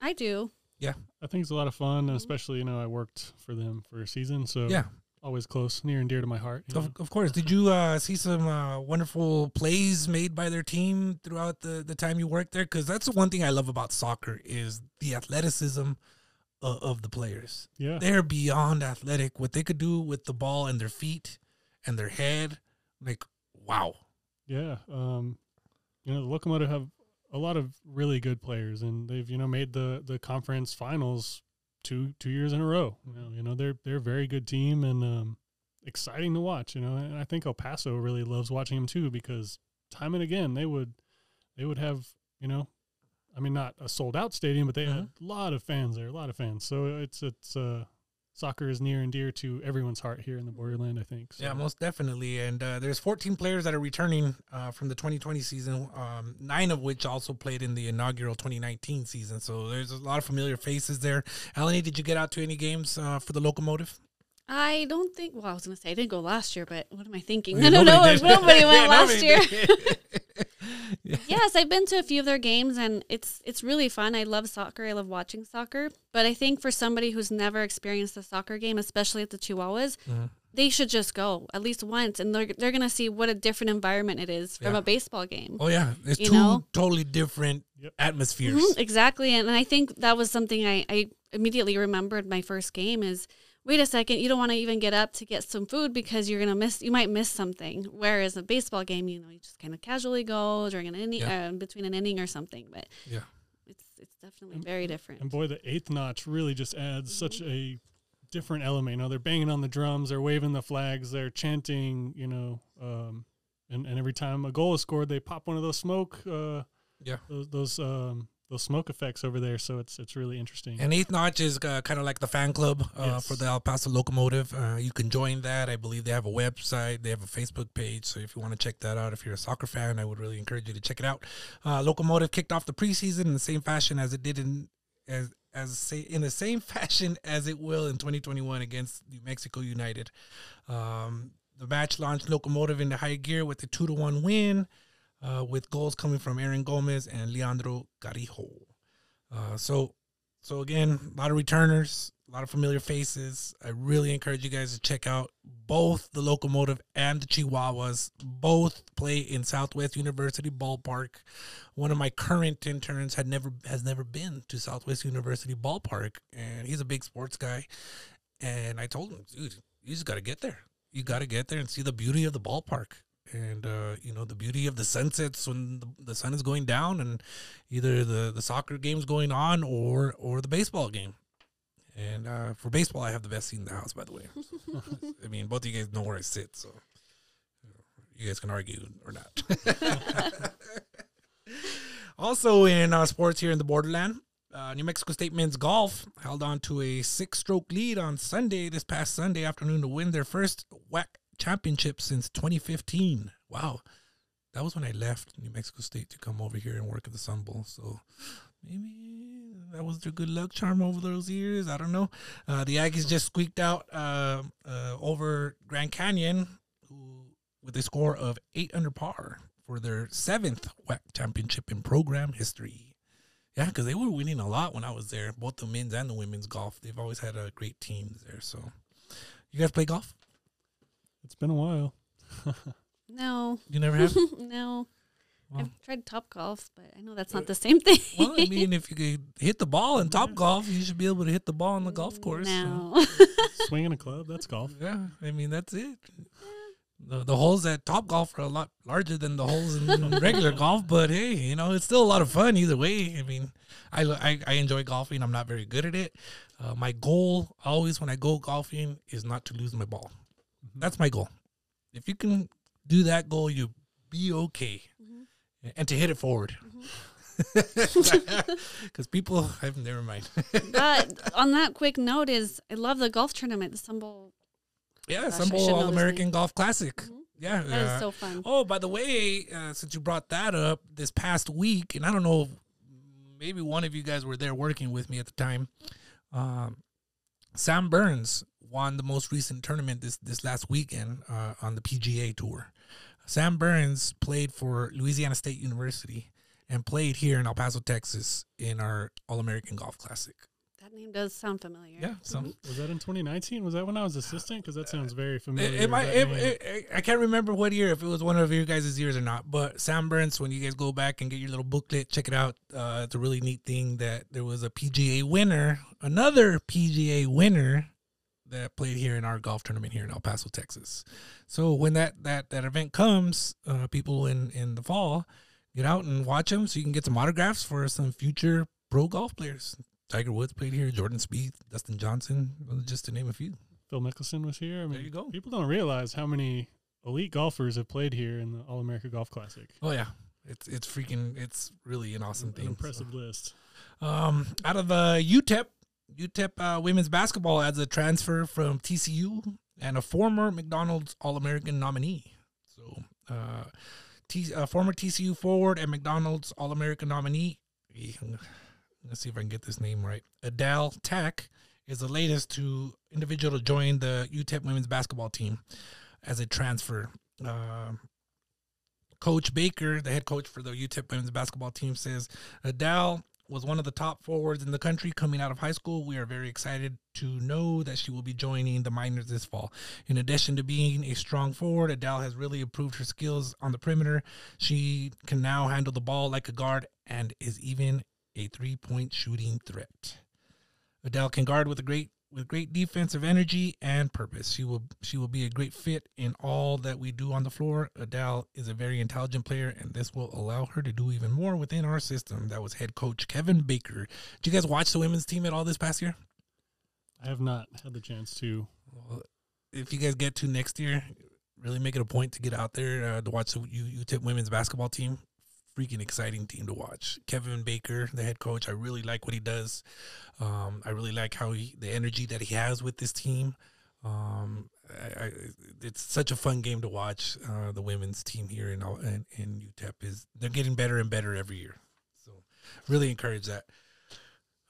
I do. Yeah, I think it's a lot of fun, especially you know I worked for them for a season, so Yeah, always close, near and dear to my heart. you know. of, of course. Did you uh, see some uh, wonderful plays made by their team throughout the, the time you worked there? Because that's the one thing I love about soccer is the athleticism of, of the players. Yeah, they're beyond athletic. What they could do with the ball and their feet and their head, like wow. yeah. Um, you know the Locomotive have a lot of really good players, and they've you know made the the conference finals two two years in a row. You know, you know they're they're a very good team and um, exciting to watch. You know, and I think El Paso really loves watching them too because time and again they would they would have you know. I mean, not a sold out stadium, but they had a lot of fans there, a lot of fans. So it's it's uh, soccer is near and dear to everyone's heart here in the Borderland. I think. So. Yeah, most definitely. And uh, there's 14 players that are returning uh, from the 2020 season, um, nine of which also played in the inaugural 2019 season. So there's a lot of familiar faces there. Elenie, did you get out to any games uh, for the locomotive? I don't think. Well, I was going to say I didn't go last year, but what am I thinking? Yeah, I don't know. nobody if did. Nobody went Yeah, last nobody year. did. yes, I've been to a few of their games, and it's it's really fun. I love soccer. I love watching soccer. But I think for somebody who's never experienced a soccer game, especially at the Chihuahuas, Mhm. they should just go at least once, and they're they're gonna see what a different environment it is from Yeah. a baseball game. Oh yeah, it's You two know? totally different Yep. atmospheres. Mhm, exactly, and, and I think that was something I, I immediately remembered my first game is wait a second, you don't want to even get up to get some food because you're gonna miss you might miss something. Whereas a baseball game, you know, you just kind of casually go during an inning, Yeah. uh, between an inning or something. But Yeah. it's it's definitely very different. And boy, the eighth notch really just adds such a different element. You know, they're banging on the drums, they're waving the flags, they're chanting, you know, um, and, and every time a goal is scored, they pop one of those smoke, uh, Yeah. those those um, those smoke effects over there. So it's it's really interesting. And Eighth Notch is uh, kind of like the fan club uh, Yes. for the El Paso Locomotive. Uh, you can join that. I believe they have a website. They have a Facebook page. So if you want to check that out, if you're a soccer fan, I would really encourage you to check it out. Uh, Locomotive kicked off the preseason in the same fashion as it did in as as say in the same fashion as it will in 2021 against New Mexico United. Um, the match launched Locomotive into high gear with a two to one win, uh, with goals coming from Aaron Gomez and Leandro Carrijó. Uh, so, so again, a lot of returners, a lot of familiar faces. I really encourage you guys to check out both the Locomotive and the Chihuahuas. Both play in Southwest University Ballpark. One of my current interns had never has never been to Southwest University Ballpark, and he's a big sports guy. And I told him, dude, you just got to get there. You got to get there and see the beauty of the ballpark and uh, you know the beauty of the sunsets when the, the sun is going down and either the, the soccer game's going on or or the baseball game. And uh, for baseball i have the best seat in the house by the way. I mean both of you guys know where i sit so you, guys can argue or not. Also in uh, sports here in the borderland uh, New Mexico State men's golf held on to a six-stroke lead on Sunday, this past Sunday afternoon, to win their first WAC championship since 2015. Wow, that was when I left New Mexico State to come over here and work at the Sun Bowl. So maybe that was their good luck charm over those years. I don't know. Uh, the Aggies just squeaked out uh, uh, over Grand Canyon with a score of eight under par for their seventh WAC championship in program history. Yeah, because they were winning a lot when I was there, both the men's and the women's golf. They've always had a great teams there. So, you guys play golf? It's been a while. no, You never have? no. Well, I've tried top golf, but I know that's not the same thing. well, I mean, if you could hit the ball in top golf, you should be able to hit the ball on the golf course. so- No. Swinging a club, that's golf. Yeah, I mean that's it. The, the holes at Top Golf are a lot larger than the holes in regular golf, but hey, you know it's still a lot of fun either way. I mean, I I, I enjoy golfing. I'm not very good at it. Uh, my goal always when I go golfing is not to lose my ball. That's my goal. If you can do that goal, you be okay, Mhm. and to hit it forward. Because people, I've never mind. but on that quick note, is I love the golf tournament, the Sun Bowl. yeah, Gosh, I Sun Bowl should know All American. Golf Classic. Mhm. Yeah, That is uh, so fun. Oh, by the way, uh, since you brought that up, this past week, and I don't know, maybe one of you guys were there working with me at the time. Um, Sam Burns won the most recent tournament this this last weekend uh, on the PGA Tour. Sam Burns played for Louisiana State University and played here in El Paso, Texas, in our All American Golf Classic. That name does sound familiar. Yeah, some Was that in 2019? Was that when I was assistant? Because that sounds very familiar. It, it might, that it, name. it, it- I can't remember what year, if it was one of your guys' years or not. But Sam Burns, when you guys go back and get your little booklet, check it out. Uh, it's a really neat thing that there was a PGA winner, another PGA winner that played here in our golf tournament here in El Paso, Texas. So when that that that event comes, uh, people in in the fall get out and watch them, so you can get some autographs for some future pro golf players. Tiger Woods played here, Jordan Spieth, Dustin Johnson, just to name a few. Phil Mickelson was here. I mean, There you go. People don't realize how many elite golfers have played here in the All America Golf Classic. Oh yeah, it's it's freaking it's really an awesome An thing. impressive list. Um, out of uh, UTEP, UTEP uh, women's basketball adds a transfer from TCU and a former McDonald's All American nominee. So, uh, T, uh, former TCU forward and McDonald's All American nominee. Let's see if I can get this name right. Adhel Tac is the latest to individual to join the UTEP women's basketball team as a transfer. Um Coach Baker, the head coach for the UTEP women's basketball team, says Adhel was one of the top forwards in the country coming out of high school. We are very excited to know that she will be joining the Miners this fall. In addition to being a strong forward, Adhel has really improved her skills on the perimeter. She can now handle the ball like a guard and is even a three-point shooting threat. Adhel can guard with a great with great defensive energy and purpose. She will she will be a great fit in all that we do on the floor. Adhel is a very intelligent player, and this will allow her to do even more within our system. That was head coach Kevin Baker. Did you guys watch the women's team at all this past year? I have not had the chance to. Well, if you guys get to next year, really make it a point to get out there uh, to watch the U- UTEP women's basketball team. Freaking exciting team to watch. Kevin Baker, the head coach, I really like what he does. Um, I really like how he, the energy that he has with this team. Um, I, I, it's such a fun game to watch. Uh, the women's team here in, in in UTEP is they're getting better and better every year. So really encourage that.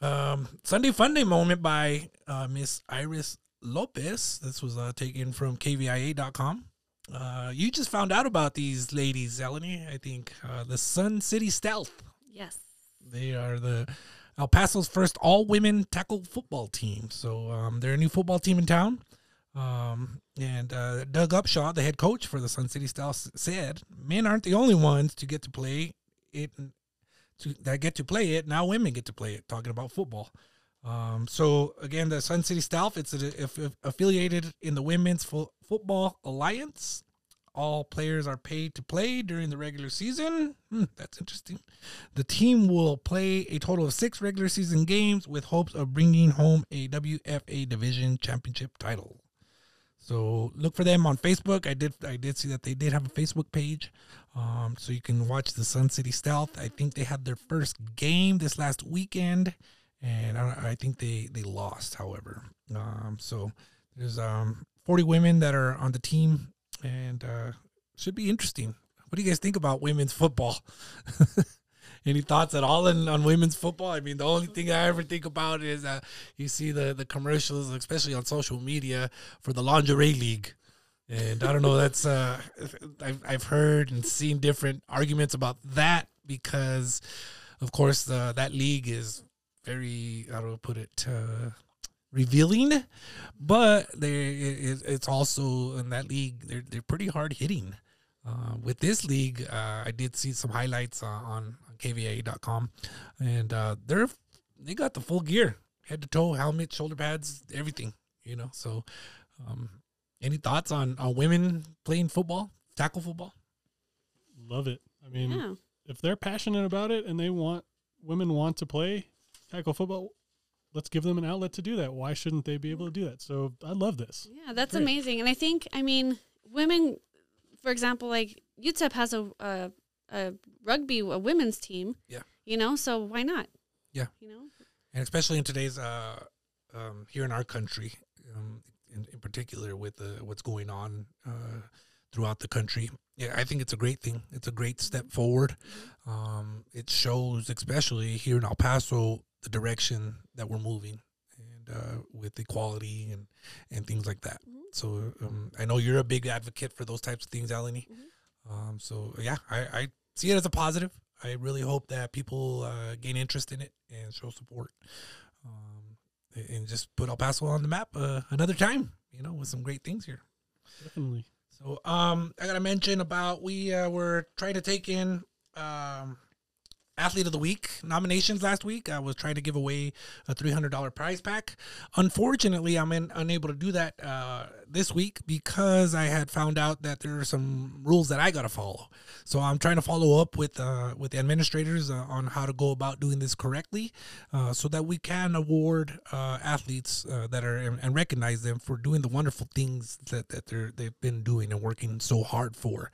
Um, Sunday Fun Day moment by uh, Miss Iris Lopez. This was uh, taken from KVIA.com. Uh, you just found out about these ladies, Elenie. I think uh, the Sun City Stealth. Yes. They are the El Paso's first all women tackle football team. So um, they're a new football team in town. Um, and uh, Doug Upshaw, the head coach for the Sun City Stealth, said, "Men aren't the only ones to get to play it, to, that get to play it. Now women get to play it." Talking about football. Um, so again, the Sun City Stealth, it's a, if, if affiliated in the Women's Fo- Football Alliance. All players are paid to play during the regular season. Hmm, that's interesting. The team will play a total of six regular season games with hopes of bringing home a WFA Division Championship title. So look for them on Facebook. I did I did see that they did have a Facebook page, um, so you can watch the Sun City Stealth. I think they had their first game this last weekend, and I, I think they they lost. However, um, so there's um 40 women that are on the team, and uh, should be interesting. What do you guys think about women's football? Any thoughts at all on, on women's football? I mean, the only thing I ever think about is uh, you see the, the commercials, especially on social media, for the lingerie league. And I don't know, that's, uh, I've, I've heard and seen different arguments about that because, of course, the, that league is very, how do I put it, uh, revealing, but they, it, it's also in that league, they're, they're pretty hard hitting. Uh, with this league, uh, I did see some highlights uh, on, on KVA.com, and uh, they're they got the full gear, head to toe, helmet, shoulder pads, everything. You know, so um, any thoughts on on women playing football, tackle football? Love it. I mean, Yeah. if they're passionate about it and they want women want to play tackle football, let's give them an outlet to do that. Why shouldn't they be able to do that? So I love this. Yeah, that's Great. amazing. And I think, I mean, women, for example, like UTEP has a, a, a rugby, a women's team. Yeah. You know, so why not? Yeah. You know, and especially in today's uh, um, here in our country, um, in, in particular with uh, what's going on uh, throughout the country. Yeah, I think it's a great thing. It's a great step forward. Um, it shows, especially here in El Paso, the direction that we're moving, and uh, with equality and and things like that. Mhm. So um, I know you're a big advocate for those types of things, Elenie. Mhm. Um, so yeah, I, I see it as a positive. I really hope that people uh, gain interest in it and show support, um, and just put El Paso on the map uh, another time. You know, with some great things here. Definitely. So um, I gotta mention about we uh, were trying to take in um, athlete of the week nominations last week. I was trying to give away a three hundred dollar prize pack. Unfortunately, I'm in, unable to do that uh, this week because I had found out that there are some rules that I gotta follow. So I'm trying to follow up with uh, with the administrators uh, on how to go about doing this correctly, uh, so that we can award uh, athletes uh, that are and, recognize them for doing the wonderful things that, that they're they've been doing and working so hard for.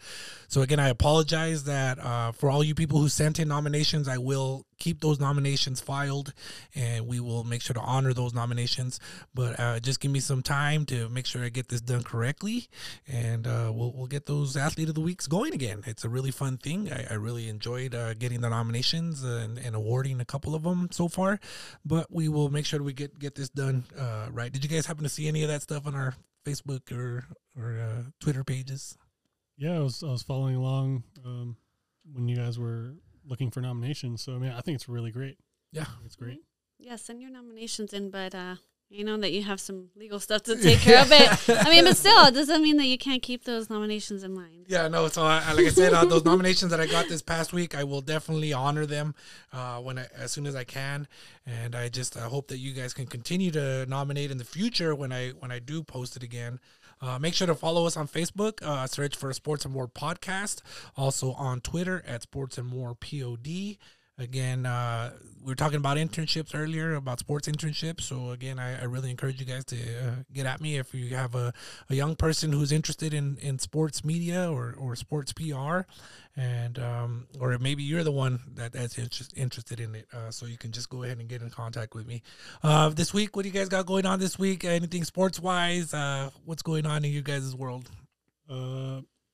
So again, I apologize that for all you people who sent in nominations, I will keep those nominations filed, and we will make sure to honor those nominations. But uh, just give me some time to make sure I get this done correctly, and uh, we'll we'll get those athlete of the weeks going again. It's a really fun thing. I, I really enjoyed uh, getting the nominations and, and awarding a couple of them so far. But we will make sure we get get this done uh, right. Did you guys happen to see any of that stuff on our Facebook or or uh, Twitter pages? Yeah, I was I was following along um, when you guys were looking for nominations. So I mean, I think it's really great. Yeah. I think it's great. yeah, send your nominations in, but uh, you know that you have some legal stuff to take care of it. I mean, but still, it doesn't mean that you can't keep those nominations in mind. Yeah, no. So, I, I- like I said, uh, those nominations that I got this past week, I will definitely honor them uh, when I, as soon as I can, and I just I hope that you guys can continue to nominate in the future when I when I do post it again. Uh, make sure to follow us on Facebook. Uh, search for Sports and More Podcast. Also on Twitter at Sports and More Pod. Again, uh, we were talking about internships earlier, about sports internships. So again, I, I really encourage you guys to uh, get at me if you have a, a young person who's interested in, in sports media or, or sports PR, and um, or maybe you're the one that, that's interest, interested in it. Uh, so you can just go ahead and get in contact with me. Uh, this week, what do you guys got going on this week? Anything sports wise? Uh, what's going on in you guys' world?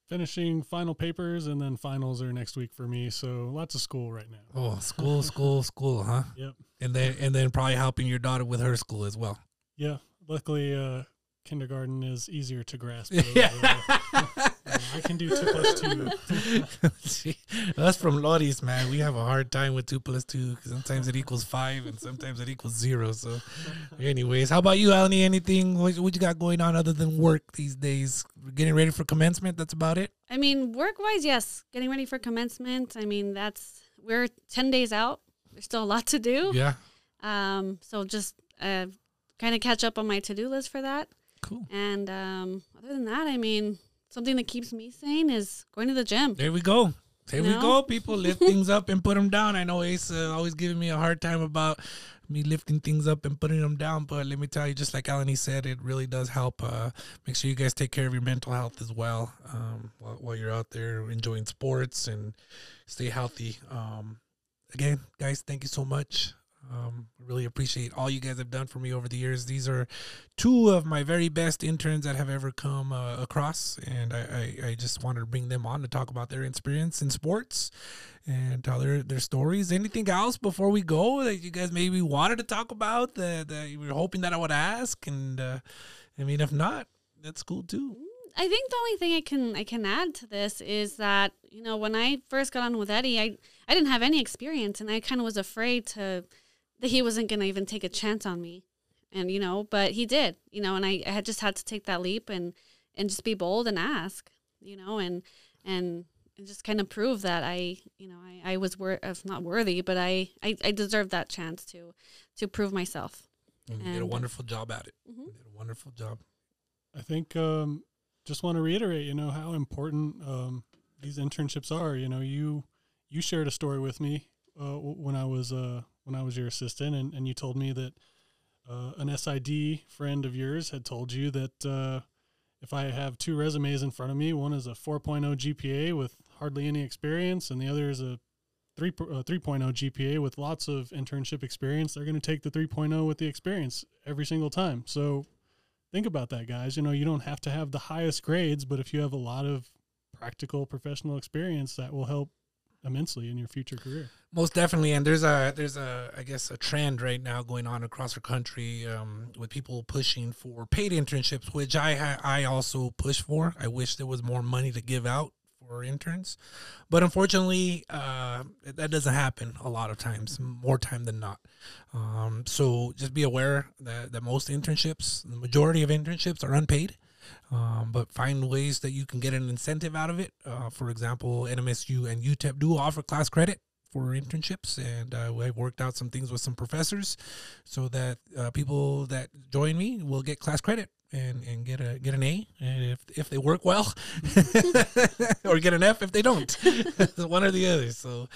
Finishing final papers and then finals are next week for me. So lots of school right now. Oh, school, school, school, huh? Yep. And then and then probably helping your daughter with her school as well. Yeah. Luckily, uh, kindergarten is easier to grasp. Yeah. I can do two plus two. See, us from Loris, man, we have a hard time with two two two. 'cause Sometimes it equals five, and sometimes it equals zero. So, anyways, how about you, Elenie? Anything? What, what you got going on other than work these days? Getting ready for commencement. That's about it. I mean, work wise, yes, getting ready for commencement. I mean, that's we're ten days out. There's still a lot to do. Yeah. Um, so just uh, kind of catch up on my to do list for that. Cool. And um, other than that, I mean, something that keeps me sane is going to the gym. There we go. There we go. People lift things up and put them down. I know Ace uh, always giving me a hard time about me lifting things up and putting them down, but let me tell you, just like Elenie said, it really does help. Uh, make sure you guys take care of your mental health as well um, while, while you're out there enjoying sports and stay healthy. Um, again, guys, thank you so much. Um, I really appreciate all you guys have done for me over the years. These are two of my very best interns that have ever come uh, across, and I, I, I just wanted to bring them on to talk about their experience in sports and tell their, their stories. Anything else before we go that you guys maybe wanted to talk about that, that you were hoping that I would ask? And uh, I mean, if not, that's cool too. I think the only thing I can I can add to this is that you know when I first got on with Eddie, I I didn't have any experience, and I kind of was afraid to that he wasn't going to even take a chance on me, and you know, but he did, you know, and I, I had just had to take that leap and and just be bold and ask, you know, and and and just kind of prove that I you know I, I was worth, if not worthy, but I, I I deserved that chance to to prove myself. And you did a wonderful job at it. Mhm. You did a wonderful job. I think um, just want to reiterate, you know, how important um, these internships are. You know, you you shared a story with me uh, when I was uh, when I was your assistant, and, and you told me that uh, an SID friend of yours had told you that uh, if I have two resumes in front of me, one is a 4.0 GPA with hardly any experience, and the other is a 3 uh, 3.0 GPA with lots of internship experience, they're going to take the 3.0 with the experience every single time. So think about that, guys. You know, you don't have to have the highest grades, but if you have a lot of practical professional experience, that will help immensely in your future career. Most definitely, and there's a there's a I guess a trend right now going on across our country um, with people pushing for paid internships, which I I also push for. I wish there was more money to give out for interns, but unfortunately, uh, that doesn't happen a lot of times, more time than not. Um, so just be aware that that most internships, the majority of internships, are unpaid. Um, but find ways that you can get an incentive out of it. Uh, for example, NMSU and UTEP do offer class credit for internships, and uh, I've worked out some things with some professors so that uh, people that join me will get class credit and, and get a get an A, and if if they work well, or get an F if they don't, one or the other. So,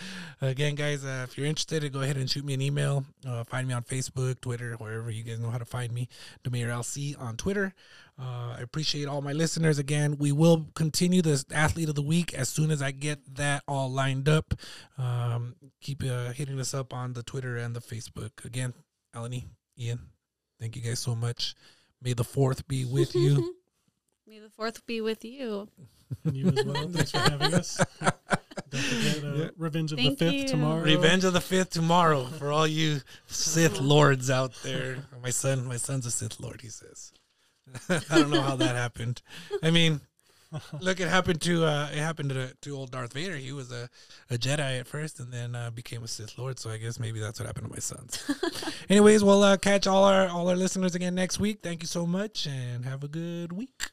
again, guys, uh, if you're interested, go ahead and shoot me an email. Uh, find me on Facebook, Twitter, wherever you guys know how to find me. DaMayorLC on Twitter. Uh, I appreciate all my listeners. Again, we will continue this athlete of the week as soon as I get that all lined up. Um, keep uh, hitting us up on the Twitter and the Facebook. Again, Elenie, Ian, thank you guys so much. May the fourth be with you. May the fourth be with you. And you as well. Thanks for having us. Don't forget uh, Yeah. Revenge of Thank the Fifth you. tomorrow. Revenge of the Fifth tomorrow for all you Sith lords out there. My son, my son's a Sith lord. He says. I don't know how that happened. I mean, look, it happened to uh, it happened to to old Darth Vader. He was a, a Jedi at first, and then uh, became a Sith Lord. So I guess maybe that's what happened to my sons. Anyways, we'll uh, catch all our all our listeners again next week. Thank you so much, and have a good week.